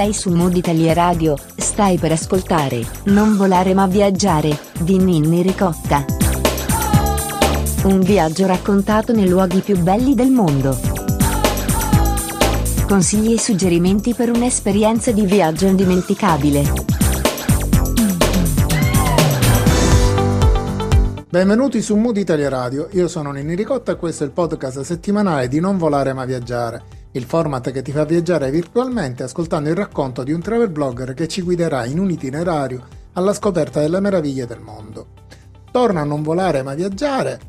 Sei su Mood Italia Radio, stai per ascoltare Non volare ma viaggiare, di Ninni Ricotta. Un viaggio raccontato nei luoghi più belli del mondo. Consigli e suggerimenti per un'esperienza di viaggio indimenticabile. Benvenuti su Mood Italia Radio, io sono Ninni Ricotta e questo è il podcast settimanale di Non volare ma viaggiare, il format che ti fa viaggiare virtualmente ascoltando il racconto di un travel blogger che ci guiderà in un itinerario alla scoperta delle meraviglie del mondo. Torna a non volare ma viaggiare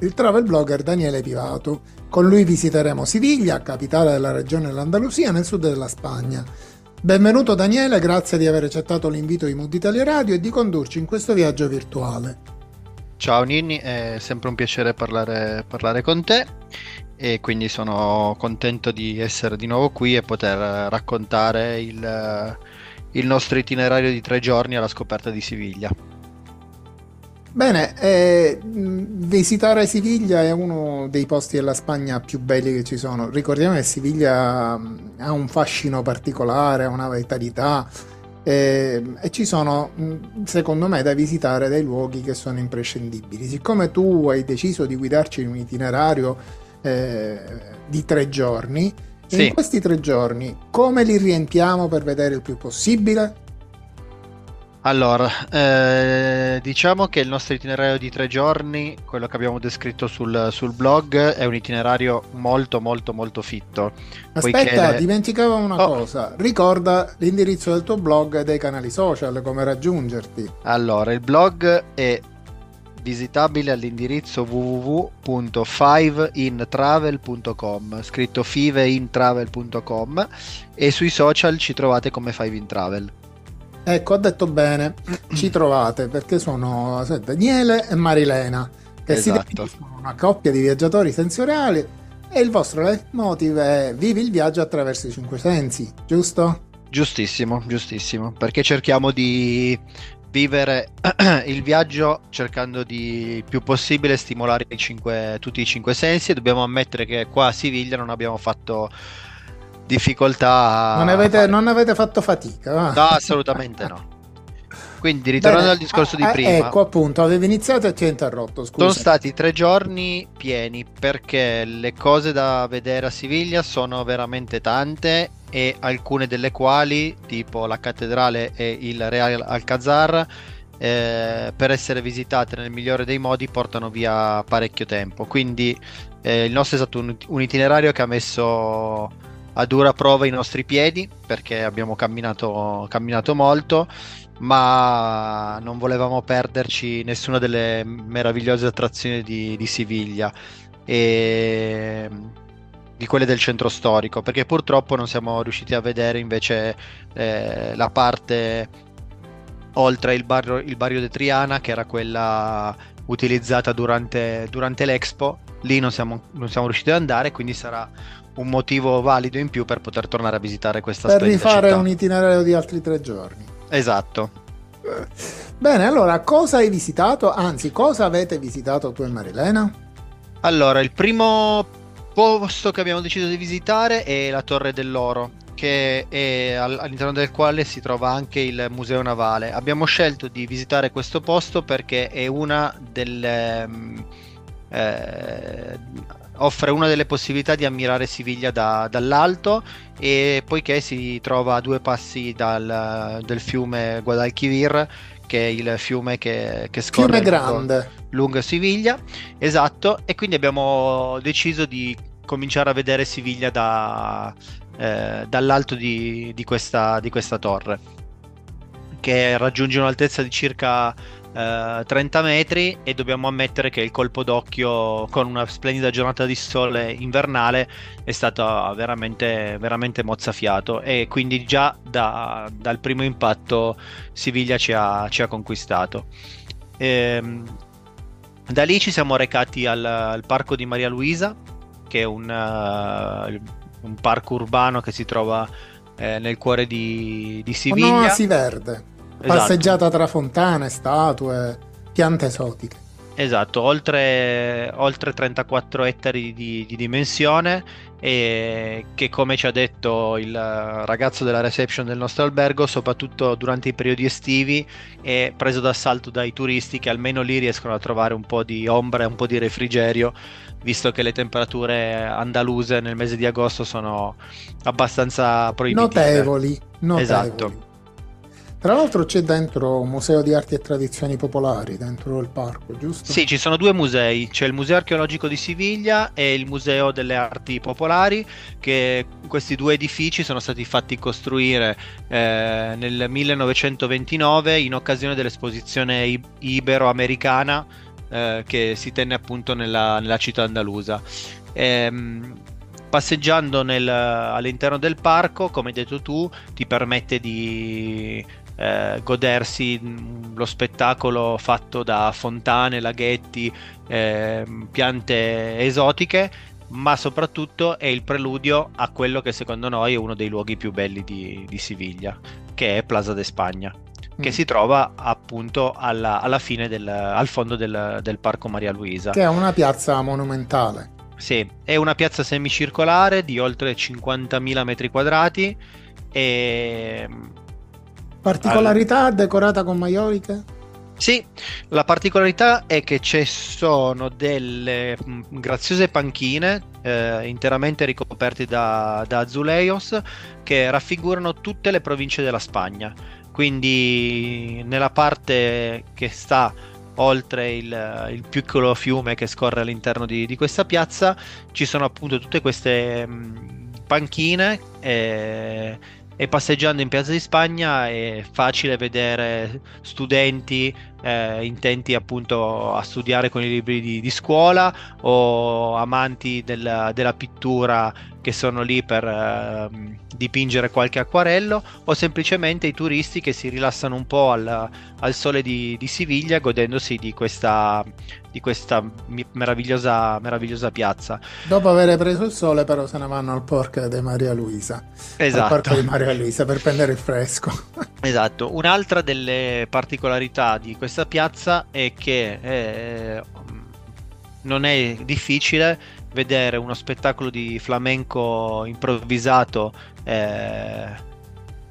il travel blogger Daniele Pivato. Con lui visiteremo Siviglia, capitale della regione dell'Andalusia nel sud della Spagna. Benvenuto Daniele, grazie di aver accettato l'invito di Mood Italia Radio e di condurci in questo viaggio virtuale. Ciao Ninni, è sempre un piacere parlare, parlare, con te e quindi sono contento di essere di nuovo qui e poter raccontare il, il nostro itinerario di tre giorni alla scoperta di Siviglia. Bene, eh, visitare Siviglia è uno dei posti della Spagna più belli che ci sono. Ricordiamo che Siviglia ha un fascino particolare, ha una vitalità e, ehm, e, ci sono, secondo me, da visitare dei luoghi che sono imprescindibili. Siccome tu hai deciso di guidarci in un itinerario eh, di tre giorni, sì. in questi tre giorni come li riempiamo per vedere il più possibile? Allora, eh, diciamo che il nostro itinerario di tre giorni, quello che abbiamo descritto sul, sul blog, è un itinerario molto molto molto fitto. Aspetta, poiché... dimenticavo una oh. cosa, ricorda l'indirizzo del tuo blog e dei canali social, come raggiungerti. Allora, il blog è visitabile all'indirizzo www.fiveintravel.com scritto fiveintravel.com e sui social ci trovate come Five in Travel. Ecco, ha detto bene, ci trovate perché sono Daniele e Marilena, che esatto. si una coppia di viaggiatori sensoriali e il vostro leitmotiv è vivi il viaggio attraverso i cinque sensi, giusto? Giustissimo, giustissimo, perché cerchiamo di vivere il viaggio cercando di più possibile stimolare i cinque, tutti i cinque sensi e dobbiamo ammettere che qua a Siviglia non abbiamo fatto difficoltà. Non avete, fare... non avete fatto fatica? No, assolutamente no. Quindi ritornando Bene, al discorso di ah, prima, ecco appunto, avevi iniziato e ti ho interrotto. Scusa. Sono stati tre giorni pieni perché le cose da vedere a Siviglia sono veramente tante e alcune delle quali, tipo la cattedrale e il Real Alcazar, eh, per essere visitate nel migliore dei modi portano via parecchio tempo. Quindi eh, il nostro è stato un, un itinerario che ha messo a dura prova i nostri piedi perché abbiamo camminato, camminato molto ma non volevamo perderci nessuna delle meravigliose attrazioni di, di Siviglia e di quelle del centro storico perché purtroppo non siamo riusciti a vedere invece eh, la parte oltre il barrio, il barrio de Triana che era quella utilizzata durante, durante l'Expo lì non siamo, non siamo riusciti ad andare quindi sarà un motivo valido in più per poter tornare a visitare questa per rifare città. un itinerario di altri tre giorni. Esatto. Bene, allora cosa hai visitato? Anzi, cosa avete visitato tu e Marilena? Allora, il primo posto che abbiamo deciso di visitare è la Torre dell'Oro, che è all'interno del quale si trova anche il Museo Navale. Abbiamo scelto di visitare questo posto perché è una delle mm, eh, offre una delle possibilità di ammirare Siviglia da, dall'alto e poiché si trova a due passi dal, del fiume Guadalquivir che è il fiume che, che scorre lungo, lungo Siviglia esatto e quindi abbiamo deciso di cominciare a vedere Siviglia da, eh, dall'alto di, di, questa, di questa torre che raggiunge un'altezza di circa 30 eh, metri e dobbiamo ammettere che il colpo d'occhio con una splendida giornata di sole invernale è stato veramente, veramente mozzafiato e quindi già da, dal primo impatto Siviglia ci ha, ci ha conquistato. E, ehm, da lì ci siamo recati al, al, parco di Maria Luisa, che è un, uh, un parco urbano che si trova eh, nel cuore di, di Siviglia. Un'oasi verde. Esatto. Passeggiata tra fontane, statue, piante esotiche. Esatto, oltre, oltre 34 ettari di, di, dimensione e che come ci ha detto il ragazzo della reception del nostro albergo, soprattutto durante i periodi estivi è preso d'assalto dai turisti che almeno lì riescono a trovare un po' di ombra e un po' di refrigerio, visto che le temperature andaluse nel mese di agosto sono abbastanza proibitive. Notevoli, notevoli. Esatto. Tra l'altro c'è dentro un museo di arti e tradizioni popolari, dentro il parco, giusto? Sì, ci sono due musei, c'è il Museo Archeologico di Siviglia e il Museo delle Arti Popolari, che questi due edifici sono stati fatti costruire eh, nel 1929 in occasione dell'esposizione ibero-americana eh, che si tenne appunto nella, nella città andalusa. Ehm, passeggiando nel, all'interno del parco, come hai detto tu, ti permette di eh, godersi lo spettacolo fatto da fontane, laghetti, eh, piante esotiche, ma soprattutto è il preludio a quello che secondo noi è uno dei luoghi più belli di, di Siviglia, che è Plaza de Spagna che mm. si trova appunto alla, alla fine del, al fondo del, del, Parco Maria Luisa. Che è una piazza monumentale. Sì, è una piazza semicircolare di oltre 50.000 metri quadrati e Particolarità All... decorata con maioliche? Sì, la particolarità è che ci sono delle mm, graziose panchine eh, interamente ricoperte da, da azulejos che raffigurano tutte le province della Spagna. Quindi nella parte che sta oltre il, il, piccolo fiume che scorre all'interno di, di, questa piazza ci sono appunto tutte queste mm, panchine eh, e passeggiando in Piazza di Spagna è facile vedere studenti eh, intenti appunto a studiare con i libri di, di scuola o amanti della, della, pittura che sono lì per eh, dipingere qualche acquarello o semplicemente i turisti che si rilassano un po' al, al sole di, di, Siviglia godendosi di questa, di questa meravigliosa, meravigliosa, piazza. Dopo aver preso il sole però se ne vanno al parco di Maria Luisa. Esatto. Al parco di Maria Luisa per prendere il fresco. Esatto, un'altra delle particolarità di questa piazza è che eh, non è difficile vedere uno spettacolo di flamenco improvvisato eh,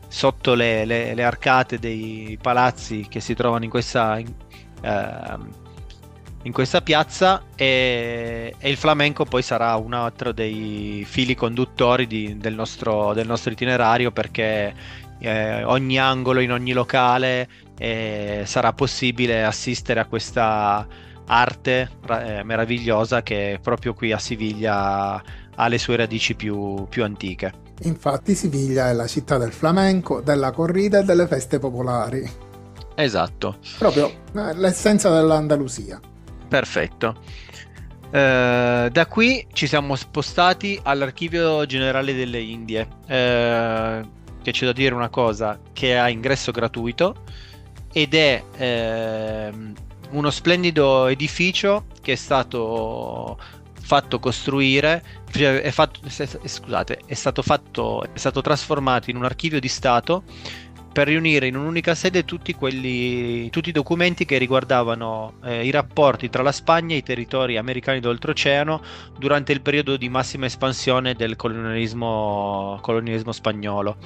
sotto le, le, le, arcate dei palazzi che si trovano in questa, in, eh, in questa piazza e, e, il flamenco poi sarà un altro dei fili conduttori di, del, nostro, del, nostro, itinerario perché eh, ogni angolo in ogni locale eh, sarà possibile assistere a questa arte eh, meravigliosa che proprio qui a Siviglia ha le sue radici più, più antiche. Infatti Siviglia è la città del flamenco, della corrida e delle feste popolari. Esatto. Proprio eh, l'essenza dell'Andalusia. Perfetto. Eh, da qui ci siamo spostati all'Archivio Generale delle Indie, eh, che c'è da dire una cosa, che ha ingresso gratuito ed è ehm, uno splendido edificio che è stato fatto costruire cioè è, fatto, scusate, è stato fatto è stato trasformato in un archivio di stato per riunire in un'unica sede tutti, quelli, tutti i documenti che riguardavano eh, i rapporti tra la Spagna e i territori americani d'oltreoceano durante il periodo di massima espansione del colonialismo, colonialismo spagnolo.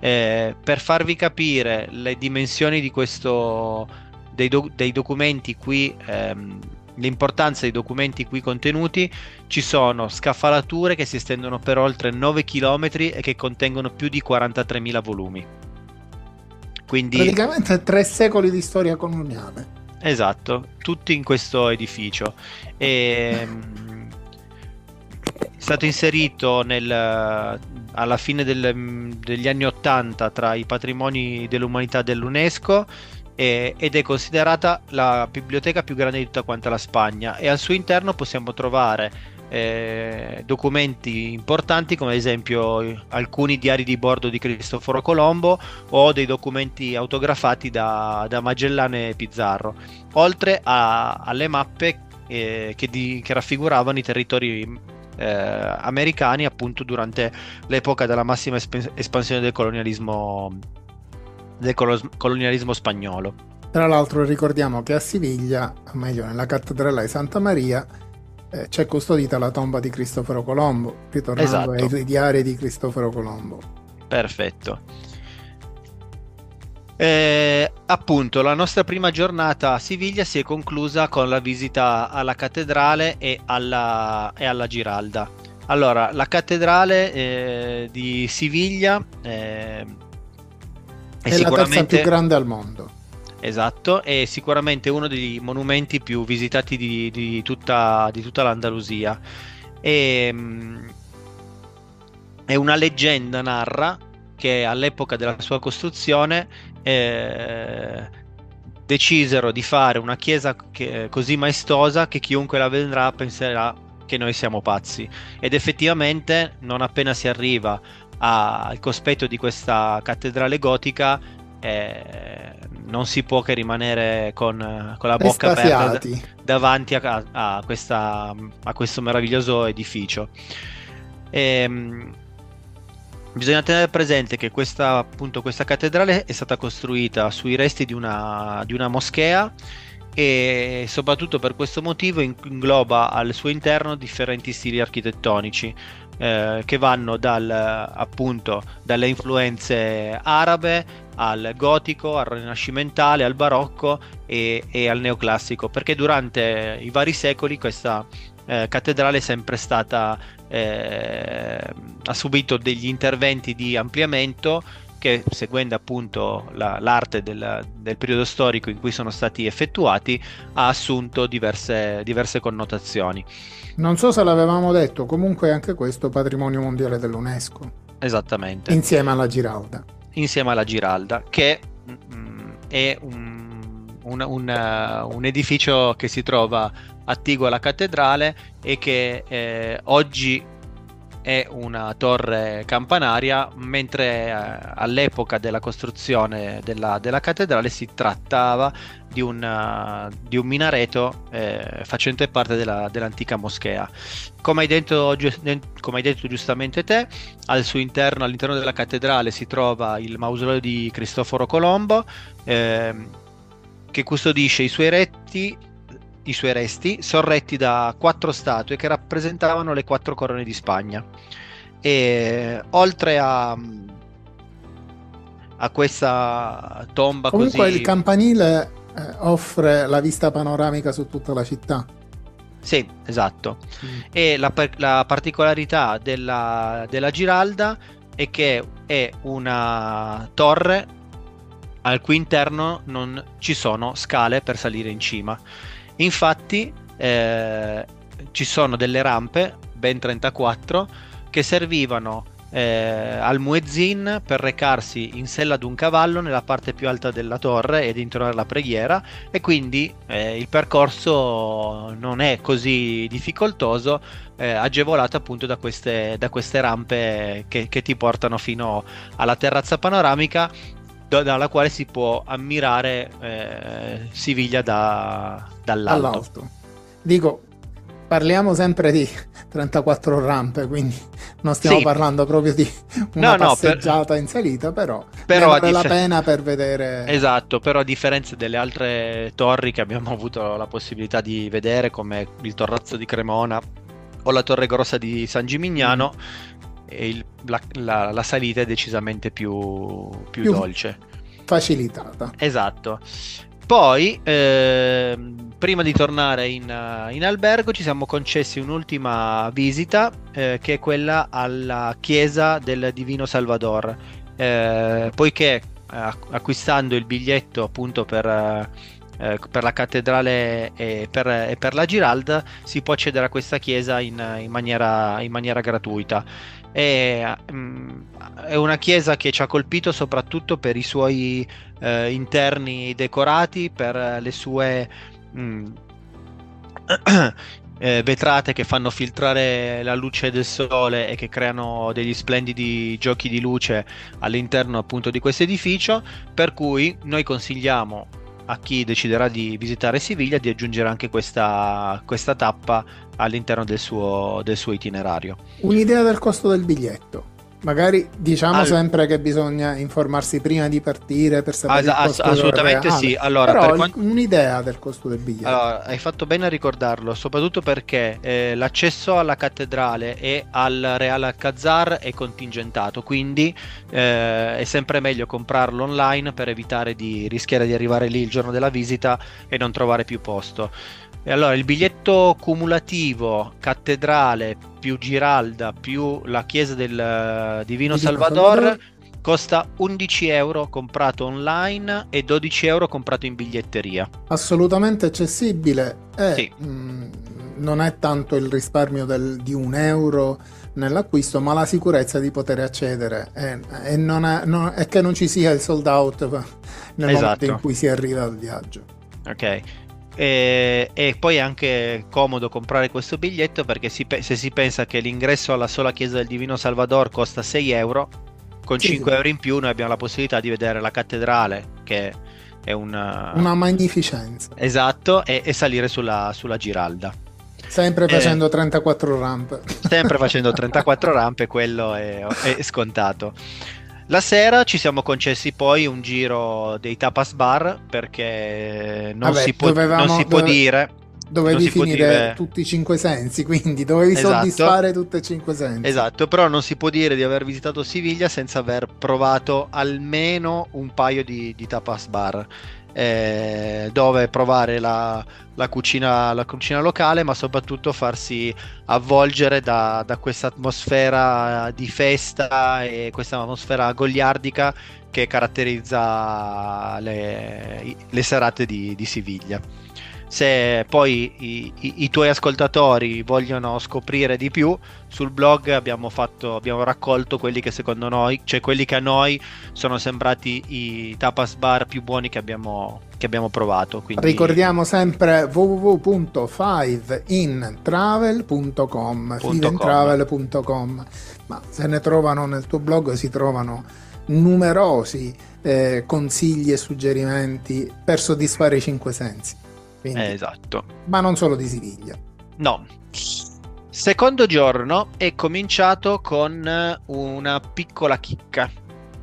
Eh, per farvi capire le dimensioni di questo dei, do- dei documenti qui, ehm, l'importanza dei documenti qui contenuti, ci sono scaffalature che si estendono per oltre 9 km e che contengono più di 43.000 volumi. Quindi... Praticamente tre secoli di storia coloniale. Esatto, tutti in questo edificio. E, ehm, è stato inserito nel, alla fine del, degli anni 80 tra i patrimoni dell'umanità dell'UNESCO eh, ed è considerata la biblioteca più grande di tutta quanta la Spagna. E al suo interno possiamo trovare eh, documenti importanti come ad esempio alcuni diari di bordo di Cristoforo Colombo o dei documenti autografati da, da Magellane e Pizzarro, oltre a, alle mappe eh, che, di, che, raffiguravano i territori eh, americani appunto durante l'epoca della massima espansione del colonialismo del colonialismo spagnolo. Tra l'altro ricordiamo che a Siviglia, o meglio nella cattedrale di Santa Maria, eh, c'è custodita la tomba di Cristoforo Colombo, ritornando esatto. ai diari di Cristoforo Colombo. Perfetto. Eh, appunto, la nostra prima giornata a Siviglia si è conclusa con la visita alla cattedrale e alla, e alla Giralda. Allora, la cattedrale eh, di Siviglia eh, è, è sicuramente... la terza più grande al mondo. Esatto, è sicuramente uno dei monumenti più visitati di, di, tutta, di tutta, l'Andalusia. E, mm, è una leggenda narra che all'epoca della sua costruzione eh, decisero di fare una chiesa che, così maestosa che chiunque la vedrà penserà che noi siamo pazzi. Ed effettivamente, non appena si arriva al cospetto di questa cattedrale gotica, eh, non si può che rimanere con, con la bocca aperta d- davanti a, a, questa, a, questo meraviglioso edificio. E, ehm, bisogna tenere presente che questa, appunto, questa, cattedrale è stata costruita sui resti di una, di una moschea e soprattutto per questo motivo ingloba al suo interno differenti stili architettonici eh, che vanno dal, appunto, dalle influenze arabe al gotico, al rinascimentale, al barocco e, e al neoclassico, perché durante i vari secoli questa eh, cattedrale è sempre stata eh, ha subito degli interventi di ampliamento che seguendo appunto la, l'arte del, del, periodo storico in cui sono stati effettuati ha assunto diverse, diverse connotazioni. Non so se l'avevamo detto, comunque anche questo patrimonio mondiale dell'UNESCO. Esattamente. Insieme alla Giralda insieme alla Giralda, che mm, è un, un, un, uh, un, edificio che si trova attiguo alla cattedrale e che eh, oggi è una torre campanaria, mentre eh, all'epoca della costruzione della, della, cattedrale si trattava di un, uh, di un minareto eh, facente parte della, dell'antica moschea. Come hai, detto, come hai, detto, giustamente te, al suo interno, all'interno della cattedrale si trova il mausoleo di Cristoforo Colombo, eh, che custodisce i suoi retti i suoi resti sorretti da quattro statue che rappresentavano le quattro corone di Spagna. E oltre a, a questa tomba Comunque così... il campanile eh, offre la vista panoramica su tutta la città. Sì, esatto. Mm. E la, la particolarità della, della Giralda è che è una torre al cui interno non ci sono scale per salire in cima. Infatti eh, ci sono delle rampe, ben 34, che servivano eh, al muezzin per recarsi in sella ad un cavallo nella parte più alta della torre ed intonare la preghiera e quindi eh, il percorso non è così difficoltoso eh, agevolato appunto da queste, da queste rampe che, che, ti portano fino alla terrazza panoramica dalla quale si può ammirare eh, Siviglia da, dall'alto. All'alto. Dico, parliamo sempre di 34 rampe, quindi non stiamo sì. parlando proprio di una no, passeggiata no, per... in salita, però, però vale dif... la pena per vedere. Esatto, però a differenza delle altre torri che abbiamo avuto la possibilità di vedere, come il Torrazzo di Cremona o la Torre Grossa di San Gimignano, mm il, la, la, la, salita è decisamente più, più, più dolce. Facilitata. Esatto. Poi, eh, prima di tornare in, in, albergo, ci siamo concessi un'ultima visita, eh, che è quella alla chiesa del Divino Salvador. Eh, poiché eh, acquistando il biglietto appunto per eh, per la cattedrale e per, e per, la Giralda si può accedere a questa chiesa in, in, maniera, in maniera, gratuita. È, mm, è, una chiesa che ci ha colpito soprattutto per i suoi eh, interni decorati, per le sue mh, mm, eh, vetrate che fanno filtrare la luce del sole e che creano degli splendidi giochi di luce all'interno appunto di questo edificio. Per cui noi consigliamo a chi deciderà di visitare Siviglia di aggiungere anche questa, questa tappa all'interno del suo, del suo itinerario. Un'idea del costo del biglietto? Magari diciamo All... sempre che bisogna informarsi prima di partire per sapere ah, ass- assolutamente reale. sì. Allora, Però quant... un'idea del costo del biglietto. Allora, hai fatto bene a ricordarlo, soprattutto perché eh, l'accesso alla cattedrale e al Real Alcazar è contingentato, quindi eh, è sempre meglio comprarlo online per evitare di rischiare di arrivare lì il giorno della visita e non trovare più posto. E allora il biglietto cumulativo cattedrale più Giralda più la chiesa del uh, Divino, Salvador, Salvador, costa 11 euro comprato online e 12 euro comprato in biglietteria. Assolutamente accessibile. E, sì. mh, mm, non è tanto il risparmio del, di un euro nell'acquisto, ma la sicurezza di poter accedere e, e, non è, non, e che non ci sia il sold out nel esatto. momento in cui si arriva al viaggio. Ok, e, e, poi è anche comodo comprare questo biglietto perché si, se si pensa che l'ingresso alla sola chiesa del Divino Salvador costa 6 euro, con sì, 5 sì. euro in più noi abbiamo la possibilità di vedere la cattedrale che è una, una magnificenza. Esatto, e, e salire sulla, sulla, Giralda. Sempre facendo eh, 34 rampe. Sempre facendo 34 rampe, quello è, è scontato. La sera ci siamo concessi poi un giro dei tapas bar perché non, Vabbè, si, può, dovevamo, non si può dove, dire. Dovevi finire dire... tutti i cinque sensi, quindi dovevi esatto. soddisfare tutti e cinque sensi. Esatto, però non si può dire di aver visitato Siviglia senza aver provato almeno un paio di, di tapas bar eh, dove provare la, la, cucina, la, cucina, locale, ma soprattutto farsi avvolgere da, da questa atmosfera di festa e questa atmosfera goliardica che caratterizza le, le serate di, di Siviglia se poi i, i, i, tuoi ascoltatori vogliono scoprire di più sul blog abbiamo, fatto, abbiamo raccolto quelli che secondo noi cioè quelli che a noi sono sembrati i tapas bar più buoni che abbiamo, che abbiamo provato quindi... ricordiamo sempre www.5intravel.com fiventravel.com ma se ne trovano nel tuo blog si trovano numerosi eh, consigli e suggerimenti per soddisfare i cinque sensi quindi, eh, esatto. Ma non solo di Siviglia. No. Secondo giorno è cominciato con una piccola chicca.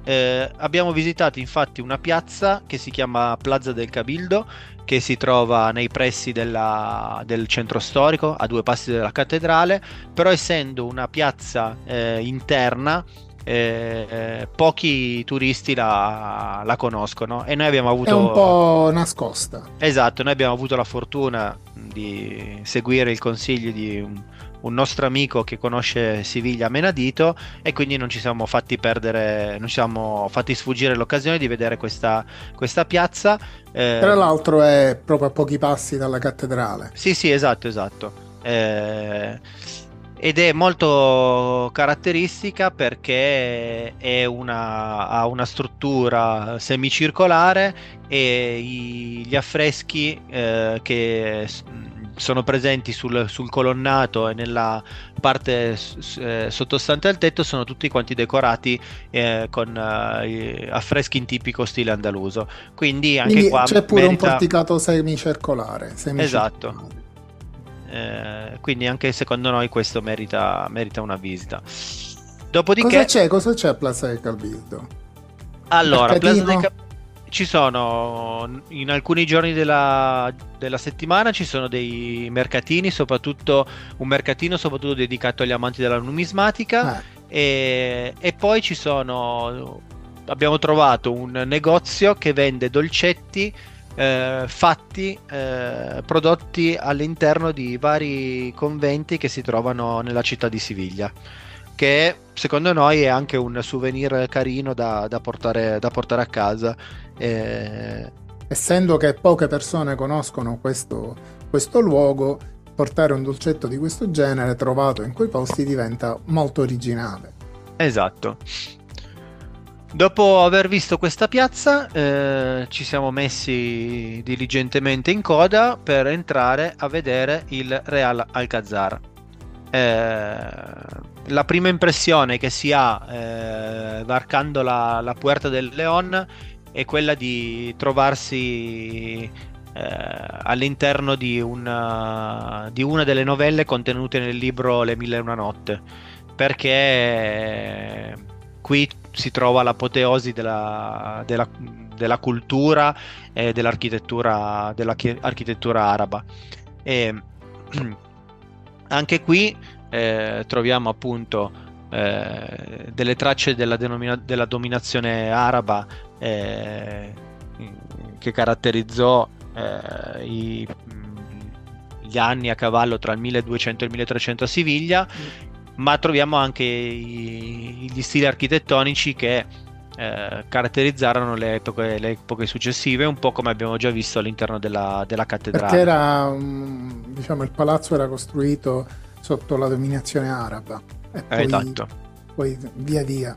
Eh, abbiamo visitato infatti una piazza che si chiama Plaza del Cabildo, che si trova nei pressi della, del centro storico, a due passi dalla cattedrale, però essendo una piazza eh, interna eh, pochi turisti la, la, conoscono e noi abbiamo avuto... È un po' nascosta. Esatto, noi abbiamo avuto la fortuna di seguire il consiglio di un, un nostro amico che conosce Siviglia a menadito e quindi non ci siamo fatti perdere, non ci siamo fatti sfuggire l'occasione di vedere questa, questa piazza. Eh, Tra l'altro è proprio a pochi passi dalla cattedrale. Sì, sì, esatto, esatto. Eh, ed è molto caratteristica perché una, ha una struttura semicircolare e i, gli affreschi eh, che sono presenti sul, sul, colonnato e nella parte eh, sottostante al tetto sono tutti quanti decorati eh, con eh, affreschi in tipico stile andaluso quindi anche Quindi qua c'è pure merita... un porticato semicircolare, semicircolare. esatto eh, quindi anche secondo noi questo merita, merita una visita. Dopodiché... Cosa c'è? Cosa c'è a Plaza del Cabildo? Allora, Plaza del Cabildo ci sono in alcuni giorni della, della, settimana ci sono dei mercatini, soprattutto un mercatino soprattutto dedicato agli amanti della numismatica eh. e, e, poi ci sono abbiamo trovato un negozio che vende dolcetti eh, fatti, eh, prodotti all'interno di vari conventi che si trovano nella città di Siviglia che secondo noi è anche un souvenir carino da, da, portare, da portare, a casa. Eh... Essendo che poche persone conoscono questo, questo, luogo, portare un dolcetto di questo genere trovato in quei posti diventa molto originale. Esatto. Dopo aver visto questa piazza, eh, ci siamo messi diligentemente in coda per entrare a vedere il Real Alcazar. Eh, la prima impressione che si ha eh, varcando la, la Puerta del León è quella di trovarsi eh, all'interno di una, di una delle novelle contenute nel libro Le Mille e una notte perché qui si trova l'apoteosi della, della, della cultura e dell'architettura, dell'architettura araba. E, anche qui eh, troviamo appunto eh, delle tracce della, denomina- della dominazione araba eh, che caratterizzò eh, i, gli anni a cavallo tra il 1200 e il 1300 a Siviglia, ma troviamo anche i, gli stili architettonici che eh, caratterizzarono le epoche, le epoche, successive, un po' come abbiamo già visto all'interno della, della cattedrale. Perché era, diciamo, il palazzo era costruito sotto la dominazione araba. E poi, esatto. Poi via via.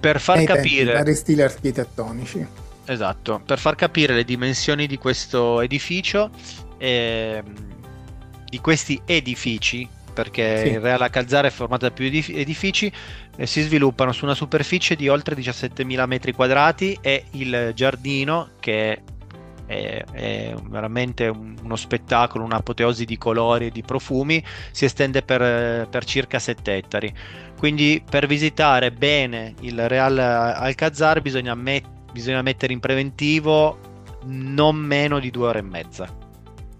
Per far Nei capire... Vari stili architettonici. Esatto, per far capire le dimensioni di questo edificio, eh, di questi edifici, perché sì. il Real Alcalzare è formata da più edifici, eh, si sviluppano su una superficie di oltre 17.000 metri quadrati e il giardino, che è, è veramente uno spettacolo, un'apoteosi di colori e di profumi, si estende per, per circa 7 ettari. Quindi per visitare bene il Real Alcazar bisogna, met- bisogna mettere in preventivo non meno di due ore e mezza.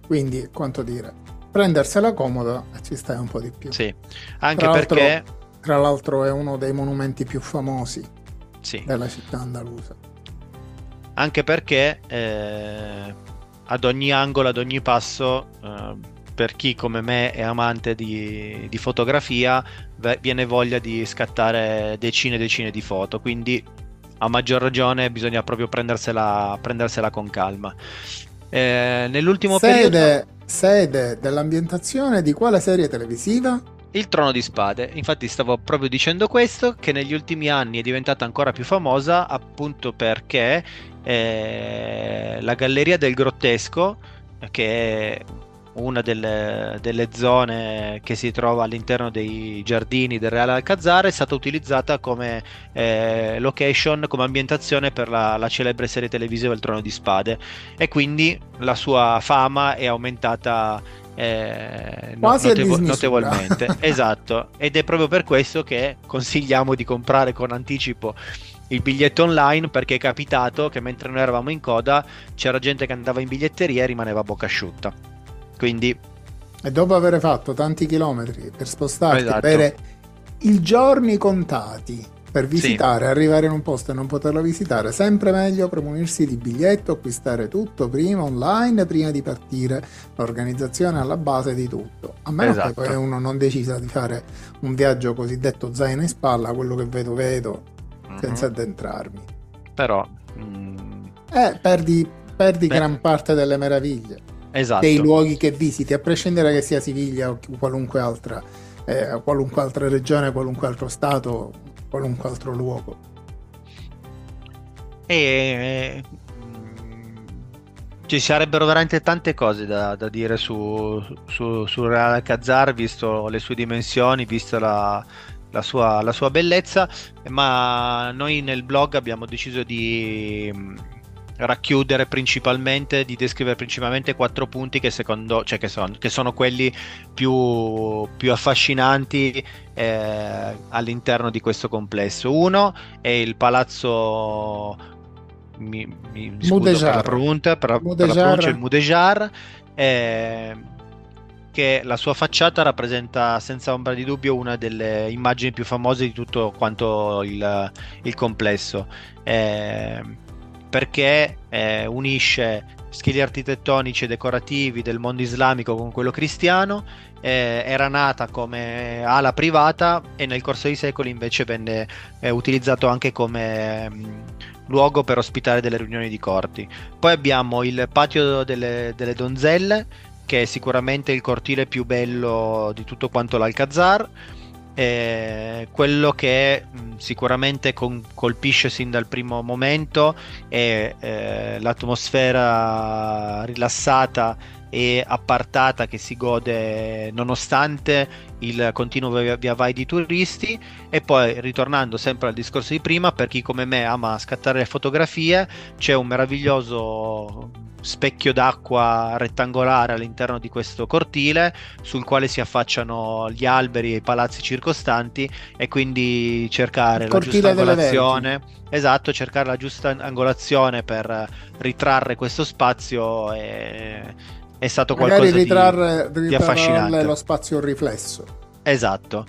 Quindi, quanto dire, prendersela comoda e ci stai un po' di più. Sì, anche tra perché... Tra l'altro è uno dei monumenti più famosi sì. della città andalusa. Anche perché eh, ad ogni angolo, ad ogni passo, eh, per chi come me è amante di, di fotografia, viene voglia di scattare decine e decine di foto. Quindi a maggior ragione bisogna proprio prendersela, prendersela con calma. Eh, nell'ultimo sede, periodo... Sede dell'ambientazione di quale serie televisiva? Il Trono di Spade. Infatti stavo proprio dicendo questo, che negli ultimi anni è diventata ancora più famosa appunto perché eh, la Galleria del Grottesco, che è una delle, delle, zone che si trova all'interno dei giardini del Reale Alcazar è stata utilizzata come eh, location, come ambientazione per la, la, celebre serie televisiva Il Trono di Spade e quindi la sua fama è aumentata eh, notevo- notevolmente. esatto, ed è proprio per questo che consigliamo di comprare con anticipo il biglietto online perché è capitato che mentre noi eravamo in coda c'era gente che andava in biglietteria e rimaneva a bocca asciutta. Quindi... E dopo aver fatto tanti chilometri per spostarti, esatto. avere i giorni contati per visitare, sì. arrivare in un posto e non poterlo visitare, sempre meglio premunirsi di biglietto, acquistare tutto prima online, prima di partire, l'organizzazione alla base di tutto. A meno esatto. che poi uno non decisa di fare un viaggio cosiddetto zaino in spalla, quello che vedo vedo, mm-hmm. senza addentrarmi. Però... Mm... Eh, perdi, perdi gran parte delle meraviglie esatto. dei luoghi che visiti, a prescindere che sia Siviglia o qualunque altra, eh, qualunque altra regione, qualunque altro stato, qualunque altro luogo. E ci sarebbero veramente tante cose da, da dire su, su, su Real Alcazar, visto le sue dimensioni, visto la, la, sua, la sua bellezza, ma noi nel blog abbiamo deciso di racchiudere principalmente, di descrivere principalmente quattro punti che secondo, cioè che, son, che sono quelli più, più affascinanti eh, all'interno di questo complesso. Uno è il palazzo mi, mi scuso per la pronuncia, per, per la pronuncia il Mudejar, eh, che la sua facciata rappresenta senza ombra di dubbio una delle immagini più famose di tutto quanto il, il complesso. Eh, perché eh, unisce stili architettonici e decorativi del mondo islamico con quello cristiano, eh, era nata come ala privata e nel corso dei secoli invece venne eh, utilizzato anche come mh, mm, luogo per ospitare delle riunioni di corti. Poi abbiamo il patio delle, delle donzelle, che è sicuramente il cortile più bello di tutto quanto l'Alcazar eh, quello che mh, mm, sicuramente con, colpisce sin dal primo momento è eh, l'atmosfera rilassata e appartata che si gode nonostante il continuo via vai di turisti. E poi ritornando sempre al discorso di prima per chi come me ama scattare le fotografie c'è un meraviglioso specchio d'acqua rettangolare all'interno di questo cortile sul quale si affacciano gli alberi e i palazzi circostanti e quindi cercare la giusta angolazione. Esatto cercare la giusta angolazione per ritrarre questo spazio e è stato Magari qualcosa ritrarre, di, di affascinante. lo spazio riflesso. Esatto.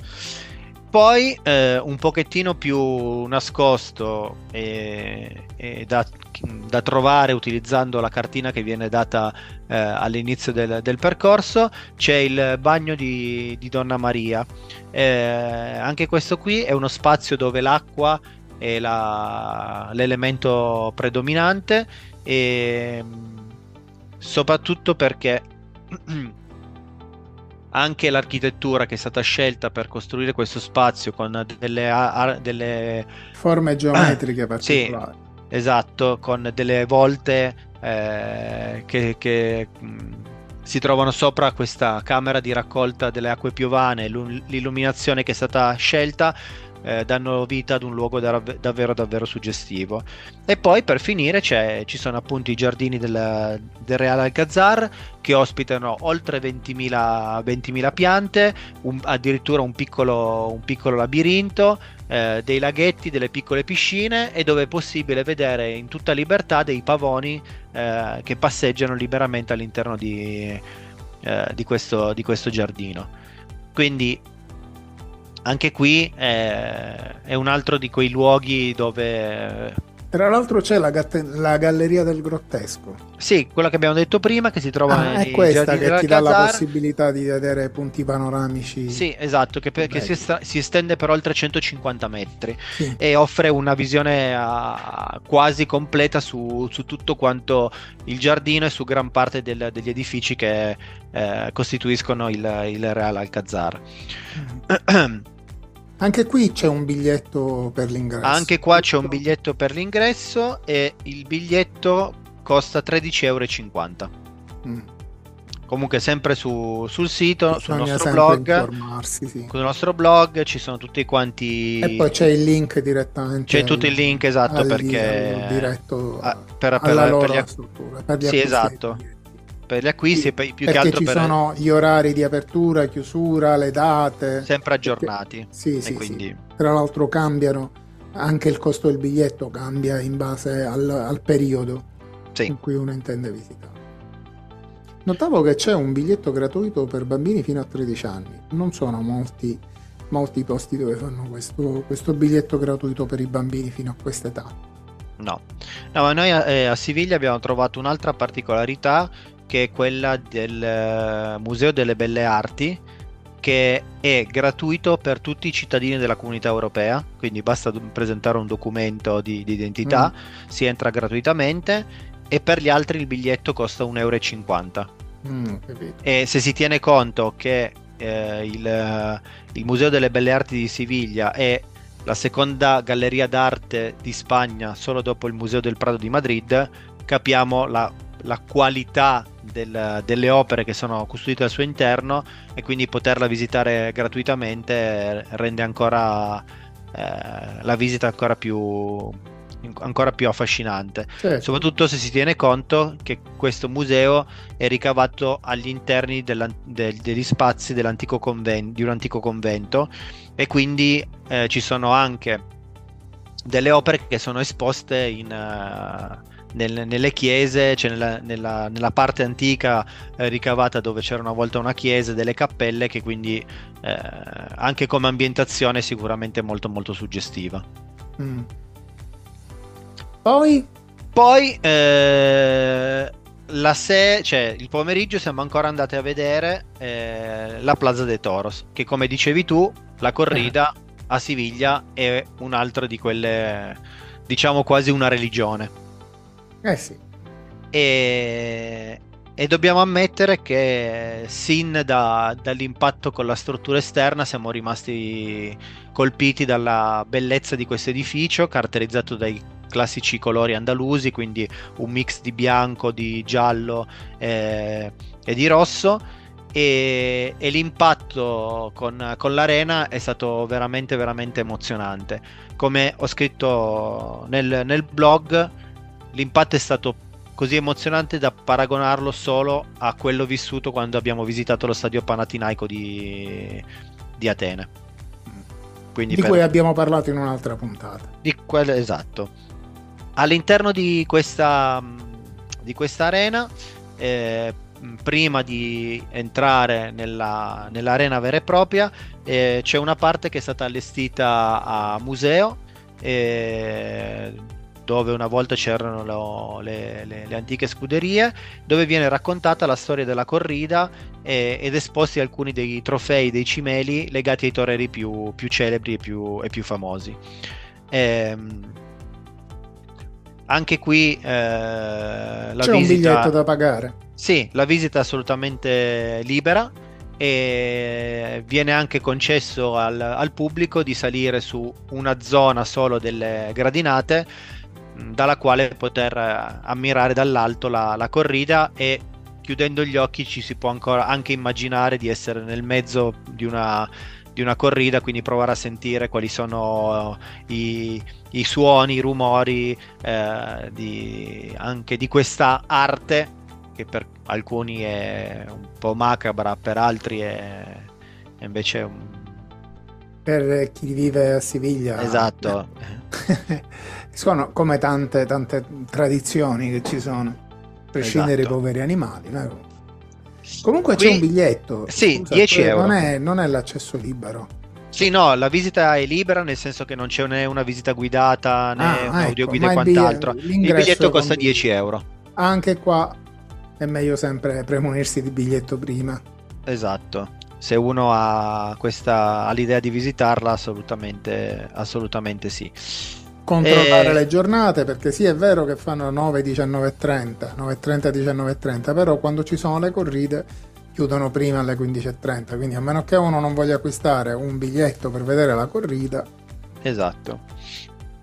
Poi eh, un pochettino più nascosto e, e da, da, trovare utilizzando la cartina che viene data eh, all'inizio del, del, percorso c'è il bagno di, di Donna Maria. Eh, anche questo qui è uno spazio dove l'acqua è la, l'elemento predominante e soprattutto perché anche l'architettura che è stata scelta per costruire questo spazio con delle, ar- delle... forme geometriche particolari. Sì, esatto, con delle volte eh, che, che mh, si trovano sopra questa camera di raccolta delle acque piovane, l'illuminazione che è stata scelta eh, danno vita ad un luogo da, davvero davvero suggestivo. E poi per finire ci sono appunto i giardini del, del Real Alcazar che ospitano oltre 20.000, 20.000 piante, un, addirittura un piccolo, un piccolo labirinto, eh, dei laghetti, delle piccole piscine e dove è possibile vedere in tutta libertà dei pavoni eh, che passeggiano liberamente all'interno di, eh, di, questo, di questo giardino. Quindi anche qui è, è un altro di quei luoghi dove tra l'altro c'è la, gatte- la, galleria del grottesco. Sì, quella che abbiamo detto prima, che si trova ah, È questa che ti dà la possibilità di vedere punti panoramici. Sì, esatto, che, per, che si, est- si, estende per oltre 150 metri sì. e offre una visione uh, quasi completa su, su, tutto quanto il giardino e su gran parte del, degli edifici che uh, costituiscono il, il Real Alcazar. Mm. Anche qui c'è un biglietto per l'ingresso. Anche qua c'è un biglietto per l'ingresso e il biglietto costa 13,50 euro. Mm. Comunque sempre su, sul sito, sul nostro blog, sì. sul nostro blog ci sono tutti quanti... E poi c'è il link direttamente. C'è al, tutto il link esatto perché... Diretto a, per, per, per, per, gli... struttura. Per sì, esatto per gli acquisti sì, e più perché che altro ci per... sono gli orari di apertura, chiusura, le date. Sempre aggiornati. Perché... Sì, sì, quindi... sì, Tra l'altro cambiano, anche il costo del biglietto cambia in base al, al periodo sì. in cui uno intende visitare. Notavo che c'è un biglietto gratuito per bambini fino a 13 anni. Non sono molti, molti posti dove fanno questo, questo biglietto gratuito per i bambini fino a questa età. No, no ma noi a, eh, a Siviglia abbiamo trovato un'altra particolarità che è quella del eh, Museo delle Belle Arti, che è gratuito per tutti i cittadini della comunità europea, quindi basta presentare un documento di, di identità, mm. si entra gratuitamente e per gli altri il biglietto costa 1,50 euro. Mm, e se si tiene conto che eh, il, il Museo delle Belle Arti di Siviglia è la seconda galleria d'arte di Spagna solo dopo il Museo del Prado di Madrid, capiamo la, la qualità del, delle opere che sono custodite al suo interno e quindi poterla visitare gratuitamente rende ancora eh, la visita ancora più, ancora più affascinante, certo. soprattutto se si tiene conto che questo museo è ricavato agli interni del, degli spazi dell'antico convento, di un antico convento e quindi eh, ci sono anche delle opere che sono esposte in... Uh, nel, nelle chiese, cioè nella, nella, nella parte antica eh, ricavata dove c'era una volta una chiesa, delle cappelle che quindi eh, anche come ambientazione è sicuramente molto molto suggestiva. Mm. Poi? Poi eh, la se- cioè, il pomeriggio siamo ancora andati a vedere eh, la Plaza de Toros, che come dicevi tu, la corrida a Siviglia è un altro di quelle, diciamo quasi una religione. Eh sì. E, e dobbiamo ammettere che sin da, dall'impatto con la struttura esterna siamo rimasti colpiti dalla bellezza di questo edificio caratterizzato dai classici colori andalusi, quindi un mix di bianco, di giallo eh, e di rosso. E, e l'impatto con, con, l'arena è stato veramente veramente emozionante come ho scritto nel, nel blog l'impatto è stato così emozionante da paragonarlo solo a quello vissuto quando abbiamo visitato lo stadio Panatinaico di, di Atene. Quindi di per... cui abbiamo parlato in un'altra puntata. Di quello, esatto. All'interno di questa, di questa arena, eh, prima di entrare nella, nell'arena vera e propria, eh, c'è una parte che è stata allestita a museo. Eh, dove una volta c'erano lo, le, le, le, antiche scuderie, dove viene raccontata la storia della corrida e, ed esposti alcuni dei trofei dei cimeli legati ai toreri più, più celebri e più, e più famosi. Ehm, anche qui eh, la c'è visita... un biglietto da pagare. Sì, la visita è assolutamente libera e viene anche concesso al, al, pubblico di salire su una zona solo delle gradinate dalla quale poter eh, ammirare dall'alto la, la corrida e chiudendo gli occhi ci si può ancora anche immaginare di essere nel mezzo di una, di una corrida, quindi provare a sentire quali sono i, i suoni, i rumori eh, di, anche di questa arte che per alcuni è un po' macabra, per altri è, è invece un... Per chi vive a Siviglia. Esatto. sono come tante, tante tradizioni che ci sono, a prescindere esatto. dai poveri animali. No? Comunque Qui, c'è un biglietto. Sì, Scusa, 10 euro. Non è, non è l'accesso libero. Sì, no, la visita è libera nel senso che non c'è né una visita guidata né ah, un ecco, e quant'altro. Il biglietto costa 10 euro. Anche qua è meglio sempre premunirsi di biglietto prima. Esatto. Se uno ha, questa, ha l'idea di visitarla, assolutamente, assolutamente sì. Controllare e... le giornate perché sì è vero che fanno 9, 19 e 30 9 e 30 19 e 30 però quando ci sono le corride chiudono prima alle 15 e 30 quindi a meno che uno non voglia acquistare un biglietto per vedere la corrida esatto.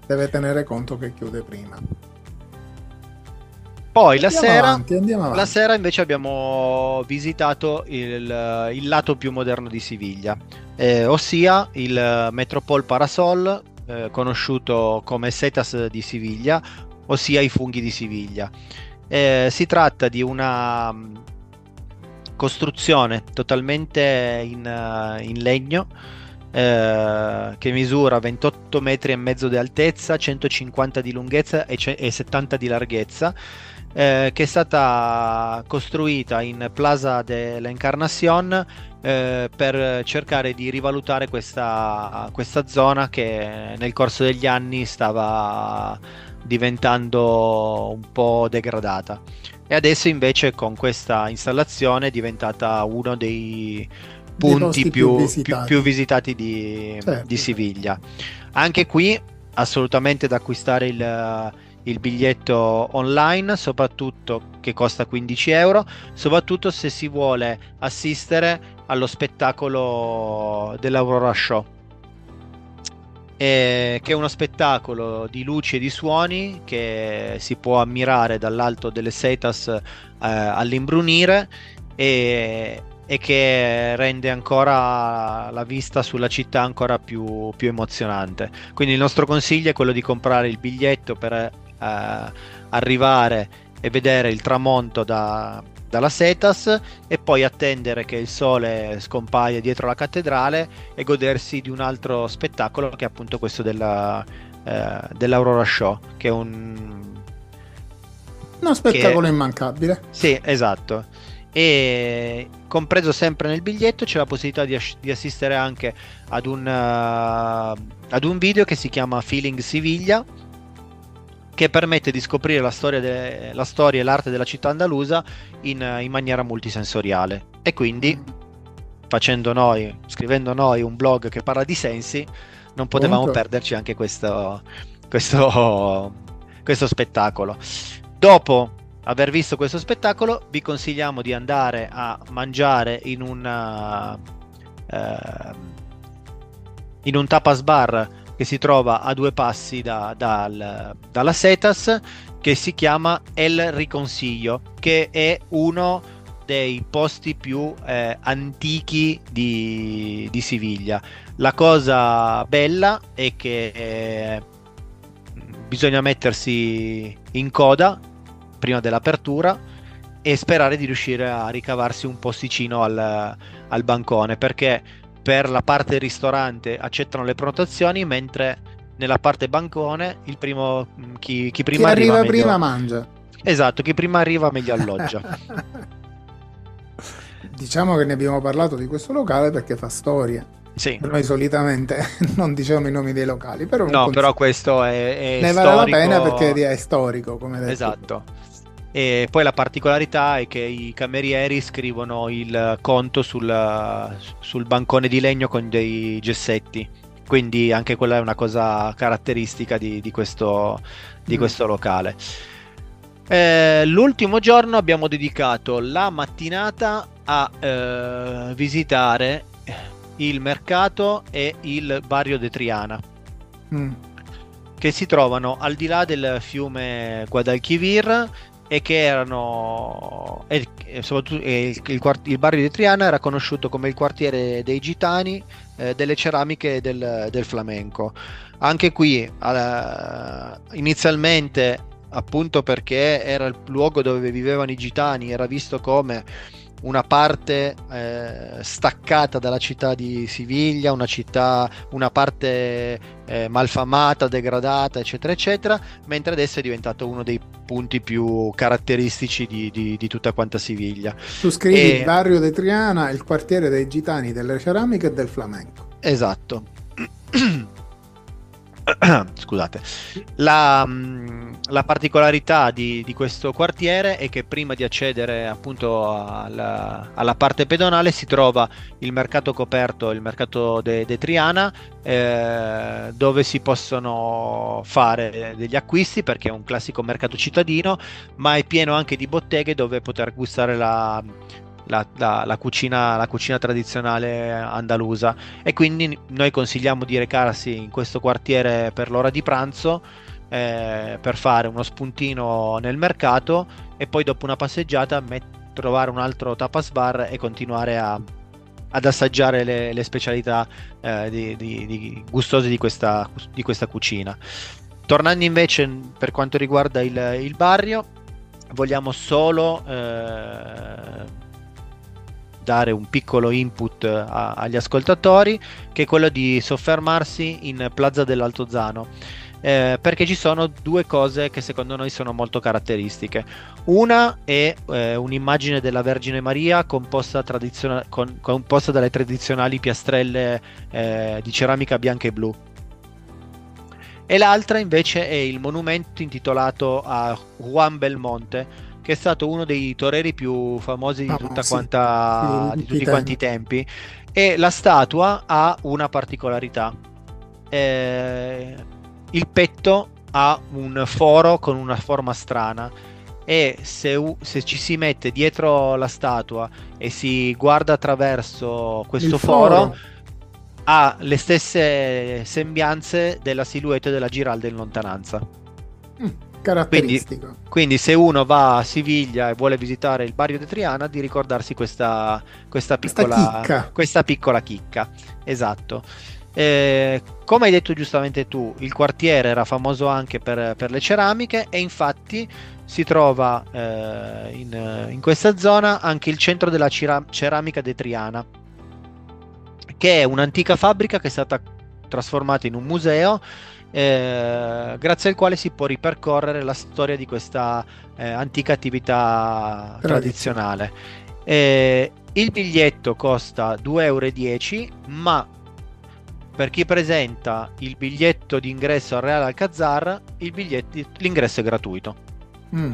deve tenere conto che chiude prima poi la sera, avanti, la sera, invece abbiamo visitato il, il lato più moderno di Siviglia, eh, ossia il Metropol Parasol eh, conosciuto come Setas di Siviglia, ossia i funghi di Siviglia. Eh, si tratta di una mm, costruzione totalmente in, uh, in legno eh, che misura 28 metri e mezzo di altezza, 150 di lunghezza e, c- e 70 di larghezza. Eh, che è stata costruita in Plaza de l'Encarnación eh, per cercare di rivalutare questa, questa zona che nel corso degli anni stava diventando un po' degradata e adesso invece con questa installazione è diventata uno dei punti più, più, visitati. più, più visitati, di, certo. di Siviglia. Anche qui assolutamente da acquistare il, il biglietto online, soprattutto che costa 15 euro, soprattutto se si vuole assistere allo spettacolo dell'Aurora Show. E, che è uno spettacolo di luci e di suoni che si può ammirare dall'alto delle setas eh, all'imbrunire e, e, che rende ancora la vista sulla città ancora più, più, emozionante. Quindi il nostro consiglio è quello di comprare il biglietto per eh, arrivare e vedere il tramonto da, dalla Setas e poi attendere che il sole scompaia dietro la cattedrale e godersi di un altro spettacolo che è appunto questo della, eh, dell'Aurora Show, che è un... Uno spettacolo che... immancabile. Sì, esatto. E compreso sempre nel biglietto c'è la possibilità di, di assistere anche ad un, uh, ad un video che si chiama Feeling Siviglia che permette di scoprire la storia, de- la storia e l'arte della città andalusa in, in maniera multisensoriale. E quindi, facendo noi, scrivendo noi un blog che parla di sensi, non potevamo Punto. perderci anche questo, questo, questo spettacolo. Dopo aver visto questo spettacolo, vi consigliamo di andare a mangiare in un, uh, in un tapas bar che si trova a due passi da, dal, dalla Setas che si chiama El Riconsiglio, che è uno dei posti più eh, antichi di, di, Siviglia. La cosa bella è che eh, bisogna mettersi in coda prima dell'apertura e sperare di riuscire a ricavarsi un posticino al, al bancone perché per la parte ristorante accettano le prenotazioni mentre nella parte bancone il primo chi, chi prima chi arriva, arriva prima mangia esatto chi prima arriva meglio alloggia diciamo che ne abbiamo parlato di questo locale perché fa storia sì. Noi solitamente non diciamo i nomi dei locali, però no, però questo è, è ne storico... vale la pena perché è storico, come detto. Esatto. E poi la particolarità è che i camerieri scrivono il conto sul, sul bancone di legno con dei gessetti quindi anche quella è una cosa caratteristica di, di, questo, di mm. questo, locale. Eh, l'ultimo giorno abbiamo dedicato la mattinata a eh, visitare il mercato e il barrio de Triana. Mm. Che si trovano al di là del fiume Guadalquivir e che erano e, e soprattutto il, il, il, barrio di Triana era conosciuto come il quartiere dei gitani eh, delle ceramiche del, del, flamenco. Anche qui eh, inizialmente appunto perché era il luogo dove vivevano i gitani era visto come una parte eh, staccata dalla città di Siviglia, una città, una parte eh, malfamata, degradata, eccetera, eccetera, mentre adesso è diventato uno dei punti più caratteristici di, di, di tutta quanta Siviglia. Tu scrivi e... il barrio di Triana, il quartiere dei gitani, delle ceramiche e del flamenco. Esatto. Scusate, la, mm, la particolarità di, di, questo quartiere è che prima di accedere appunto alla, alla, parte pedonale si trova il mercato coperto, il mercato de, de Triana, eh, dove si possono fare degli acquisti perché è un classico mercato cittadino, ma è pieno anche di botteghe dove poter gustare la, la, la, la, cucina, la cucina tradizionale andalusa e quindi noi consigliamo di recarsi in questo quartiere per l'ora di pranzo eh, per fare uno spuntino nel mercato e poi dopo una passeggiata met- trovare un altro tapas bar e continuare a, ad assaggiare le, le specialità eh, di, di, di gustose di questa, di questa, cucina. Tornando invece per quanto riguarda il, il barrio, vogliamo solo eh, dare un piccolo input a, agli ascoltatori, che è quello di soffermarsi in Plaza dell'Altozano. Eh, perché ci sono due cose che secondo noi sono molto caratteristiche. Una è eh, un'immagine della Vergine Maria composta, tradiziona- con, composta dalle tradizionali piastrelle eh, di ceramica bianca e blu. E l'altra invece è il monumento intitolato a Juan Belmonte, che è stato uno dei toreri più famosi di, ah, tutta sì. quanta, sì, di tutti quanti i tempi. E la statua ha una particolarità. Eh, il petto ha un foro con una forma strana e se, se, ci si mette dietro la statua e si guarda attraverso questo foro, foro, ha le stesse sembianze della silhouette della Giralda in lontananza. Mm caratteristico. Quindi, quindi, se uno va a Siviglia e vuole visitare il barrio di Triana, di ricordarsi questa, questa, piccola, questa, chicca. questa piccola chicca. Esatto. Eh, come hai detto giustamente tu, il quartiere era famoso anche per, per le ceramiche e infatti si trova eh, in, in, questa zona anche il centro della cera- ceramica de Triana, che è un'antica fabbrica che è stata trasformata in un museo eh, grazie al quale si può ripercorrere la storia di questa eh, antica attività tradizionale. Eh, il biglietto costa 2,10 euro, ma per chi presenta il biglietto di ingresso al Real Alcazar, l'ingresso è gratuito. Mm.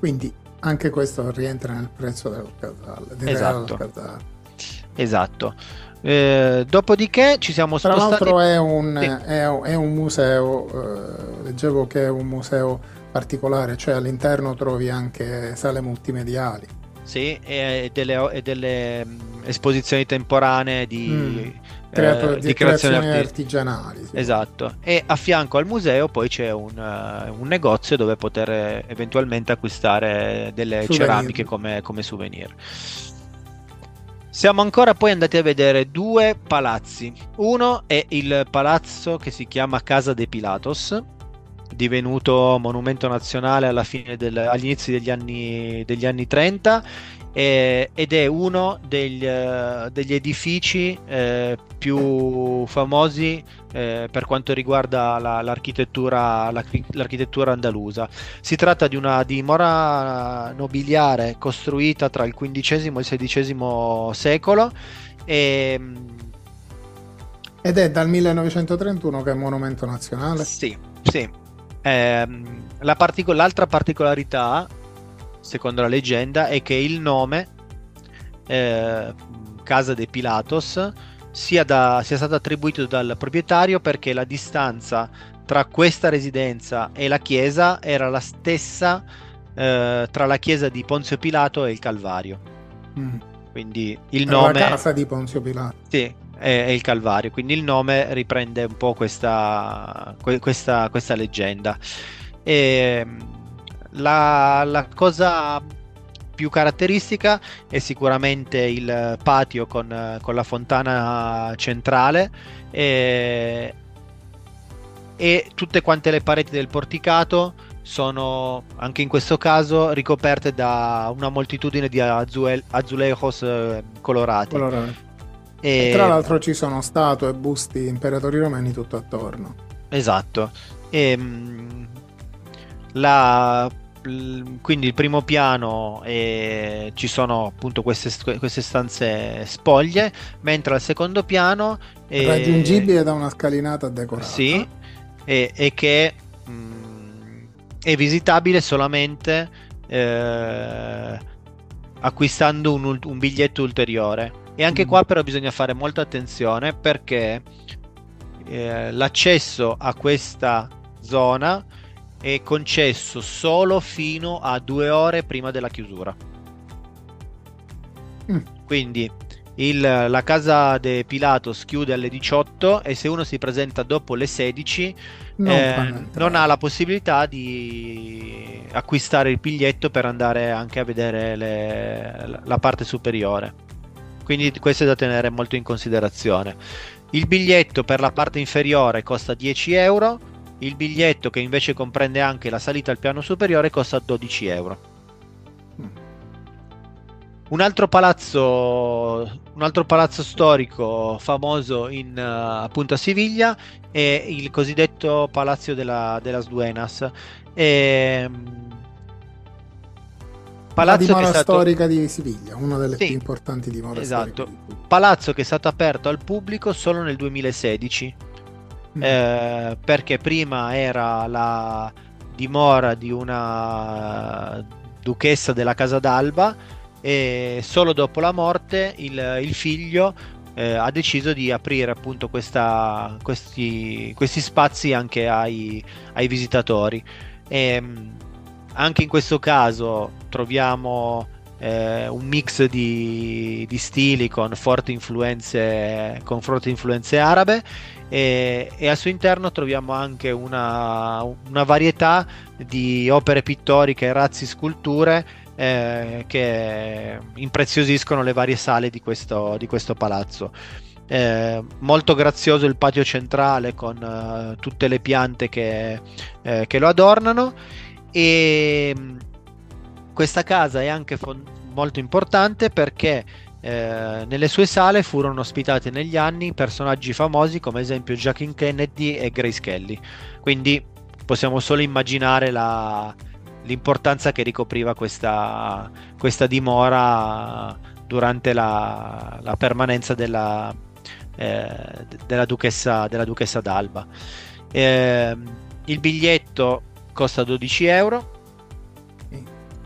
Quindi anche questo rientra nel prezzo dell'Alcazar. Esatto. Esatto. Eh, dopodiché ci siamo Tra spostati. Tra l'altro è un, sì. è, è un museo, eh, leggevo che è un museo particolare, cioè all'interno trovi anche sale multimediali. Sì, e delle, e delle esposizioni temporanee di, Mm. Creato- eh, di di creazioni creazioni artigianali. sì. Esatto, e a fianco al museo poi c'è un, eh, un negozio dove poter eh, eventualmente acquistare delle Souvenir. ceramiche come, come souvenir. Siamo ancora poi andati a vedere due palazzi. Uno è il palazzo che si chiama Casa de Pilatos, divenuto monumento nazionale alla fine del- agli inizi degli anni, degli anni 30 eh, ed è uno degli, eh, degli edifici eh, più famosi eh, per quanto riguarda la- l'architettura, l'archi- l'architettura andalusa. Si tratta di una dimora nobiliare costruita tra il XV e il XVI secolo e mm, Ed è dal 1931 che è monumento nazionale. sì, sì. Ehm, la partico- l'altra particolarità, secondo la leggenda, è che il nome eh, Casa de Pilatos sia, da- sia stato attribuito dal proprietario perché la distanza tra questa residenza e la chiesa era la stessa eh, tra la chiesa di Ponzio Pilato e il Calvario. Mm. Quindi il Era nome La casa di Ponzio Pilato. sì, è, è il Calvario, quindi il nome riprende un po' questa, que- questa, questa leggenda. E, la, la cosa più caratteristica è sicuramente il patio con, con la fontana centrale e, e tutte quante le pareti del porticato sono anche in questo caso ricoperte da una moltitudine di azulejos eh, colorati. E- Tra l'altro ci sono statue e busti imperatori romani tutto attorno. Esatto. E, mh, la- quindi il primo piano eh, ci sono appunto queste, queste stanze spoglie, mentre al secondo piano eh, Raggiungibile da una scalinata decorata. sì, e, e che mh, è visitabile solamente eh, acquistando un, un biglietto ulteriore. E anche Mm. qua però bisogna fare molta attenzione perché eh, l'accesso a questa zona è concesso solo fino a due ore prima della chiusura. Mm. Quindi il- la casa de Pilatos chiude alle 18 e se uno si presenta dopo le 16 Non eh, non ha la possibilità di acquistare il biglietto per andare anche a vedere le- la parte superiore. Quindi questo è da tenere molto in considerazione. Il biglietto per la parte inferiore costa 10 euro, il biglietto che invece comprende anche la salita al piano superiore costa 12 euro. Un altro palazzo, un altro palazzo storico famoso in, eh, appunto a Siviglia è il cosiddetto Palazzo della, de las Duenas. Ehm, La palazzo dimora stato- storica di Siviglia, una delle Sì, più importanti dimore esatto. storiche di palazzo che è stato aperto al pubblico solo nel 2016 Mm. eh, perché prima era la dimora di una duchessa della Casa d'Alba e solo dopo la morte il, il figlio eh, ha deciso di aprire appunto questa- questi, questi spazi anche ai, ai visitatori. E, mh, anche in questo caso troviamo eh, un mix di, di stili con forti influenze, con forti influenze arabe e, e al suo interno troviamo anche una, una varietà di opere pittoriche, razzi, sculture eh, che impreziosiscono le varie sale di questo, di questo palazzo. Eh, molto grazioso il patio centrale con eh, tutte le piante che, eh, che lo adornano e mh, questa casa è anche fon- molto importante perché eh, nelle sue sale furono ospitati negli anni personaggi famosi come ad esempio Jacqueline Kennedy e Grace Kelly. Quindi possiamo solo immaginare la- l'importanza che ricopriva questa, questa dimora durante la, la permanenza della, eh, della, duchessa, della duchessa d'Alba. Ehm, il biglietto costa 12 euro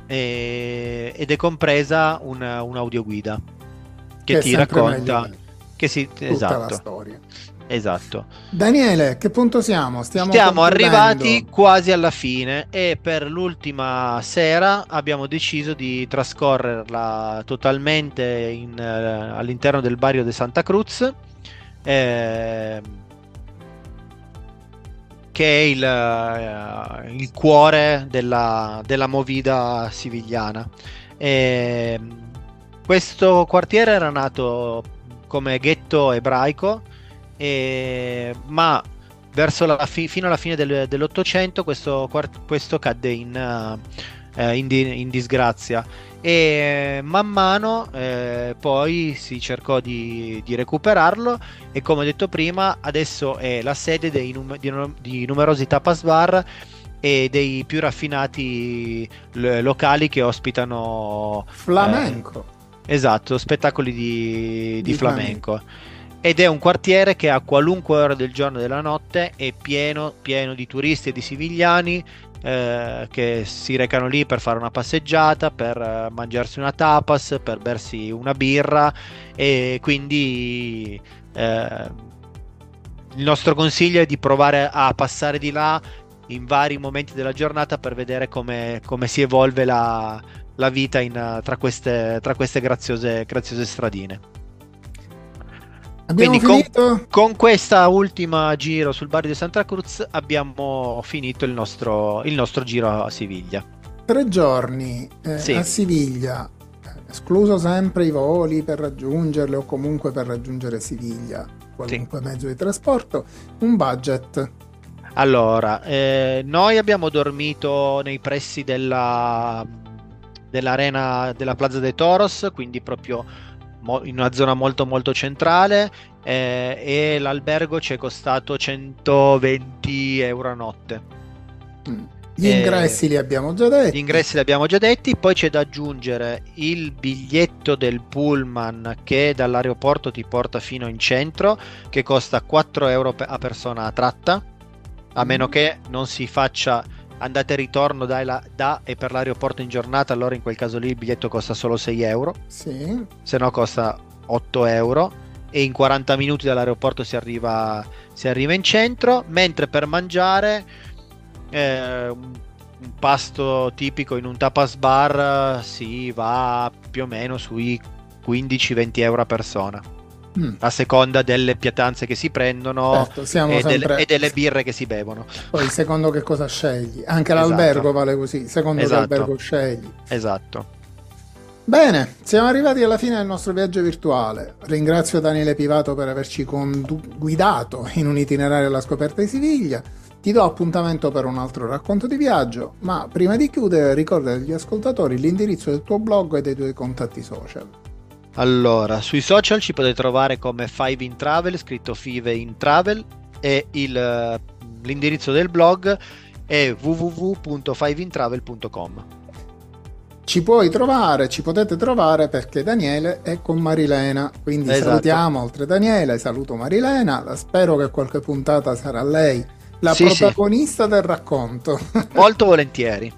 e- ed è compresa una, un'audioguida che, Che ti racconta che si, tutta la esatto, storia. Esatto. Daniele, che punto siamo? Stiamo, Stiamo arrivati quasi alla fine e per l'ultima sera abbiamo deciso di trascorrerla totalmente in, uh, all'interno del barrio di Santa Cruz. Eh, che è il, uh, il cuore della, della, movida sivigliana. E, questo quartiere era nato come ghetto ebraico e, ma verso la fi- fino alla fine del, dell'Ottocento questo, questo cadde in, uh, in, di- in, disgrazia. E man mano eh, poi si cercò di, di, recuperarlo e come ho detto prima adesso è la sede dei num- di, di numerosi tapas bar e dei più raffinati l- locali che ospitano flamenco. eh, esatto spettacoli di, di flamenco. flamenco ed è un quartiere che a qualunque ora del giorno e della notte è pieno, pieno di turisti e di sivigliani eh, che si recano lì per fare una passeggiata, per eh, mangiarsi una tapas, per bersi una birra e quindi eh, il nostro consiglio è di provare a passare di là in vari momenti della giornata per vedere come, come si evolve la, la vita in, tra, queste, tra queste graziose, graziose stradine. Abbiamo Quindi con, con, questa ultima giro sul barrio di Santa Cruz abbiamo finito il nostro, il nostro giro a Siviglia. Tre giorni eh, sì. a Siviglia, escluso sempre i voli per raggiungerle o comunque per raggiungere Siviglia, qualunque sì. mezzo di trasporto, un budget. Allora, eh, noi abbiamo dormito nei pressi della, dell'arena della Plaza de Toros, quindi proprio in una zona molto molto centrale eh, e l'albergo ci è costato 120 euro a notte. Mm. Gli ingressi eh, li abbiamo già detti. Gli ingressi li abbiamo già detti, poi c'è da aggiungere il biglietto del pullman che dall'aeroporto ti porta fino in centro, che costa 4 euro a persona a tratta, a meno mm. che non si faccia andate e ritorno da, la, da, e per l'aeroporto in giornata, allora in quel caso lì il biglietto costa solo 6 euro. Sì. Se no costa 8 euro e in 40 minuti dall'aeroporto si arriva, si arriva in centro, mentre per mangiare eh, un, un pasto tipico in un tapas bar si va più o meno sui 15-20 euro a persona mm. a seconda delle piatanze che si prendono certo, e, sempre... del, e, delle birre che si bevono. Poi secondo che cosa scegli. Anche esatto. l'albergo vale così, secondo esatto. che albergo scegli. Esatto. Bene, siamo arrivati alla fine del nostro viaggio virtuale. Ringrazio Daniele Pivato per averci condu- guidato in un itinerario alla scoperta di Siviglia. Ti do appuntamento per un altro racconto di viaggio, ma prima di chiudere ricorda agli ascoltatori l'indirizzo del tuo blog e dei tuoi contatti social. Allora, sui social ci potete trovare come Five in Travel, scritto Five in Travel, e il, eh, l'indirizzo del blog è www.fiveintravel.com. Ci puoi trovare, ci potete trovare perché Daniele è con Marilena, quindi esatto. salutiamo oltre Daniele, saluto Marilena, spero che qualche puntata sarà lei la sì, protagonista sì. del racconto. Molto volentieri.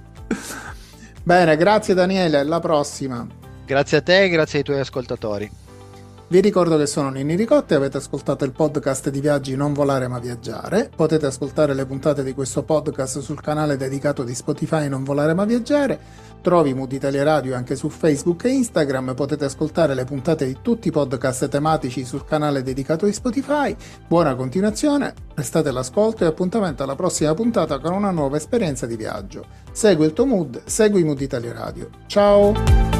Bene, grazie Daniele, alla prossima. Grazie a te e grazie ai tuoi ascoltatori. Vi ricordo che sono Nini Ricotti e avete ascoltato il podcast di Viaggi Non Volare Ma Viaggiare. Potete ascoltare le puntate di questo podcast sul canale dedicato di Spotify Non Volare Ma Viaggiare. Trovi Mood Italia Radio anche su Facebook e Instagram. Potete ascoltare le puntate di tutti i podcast tematici sul canale dedicato di Spotify. Buona continuazione, restate all'ascolto e appuntamento alla prossima puntata con una nuova esperienza di viaggio. Segui il tuo mood, segui Mood Italia Radio. Ciao!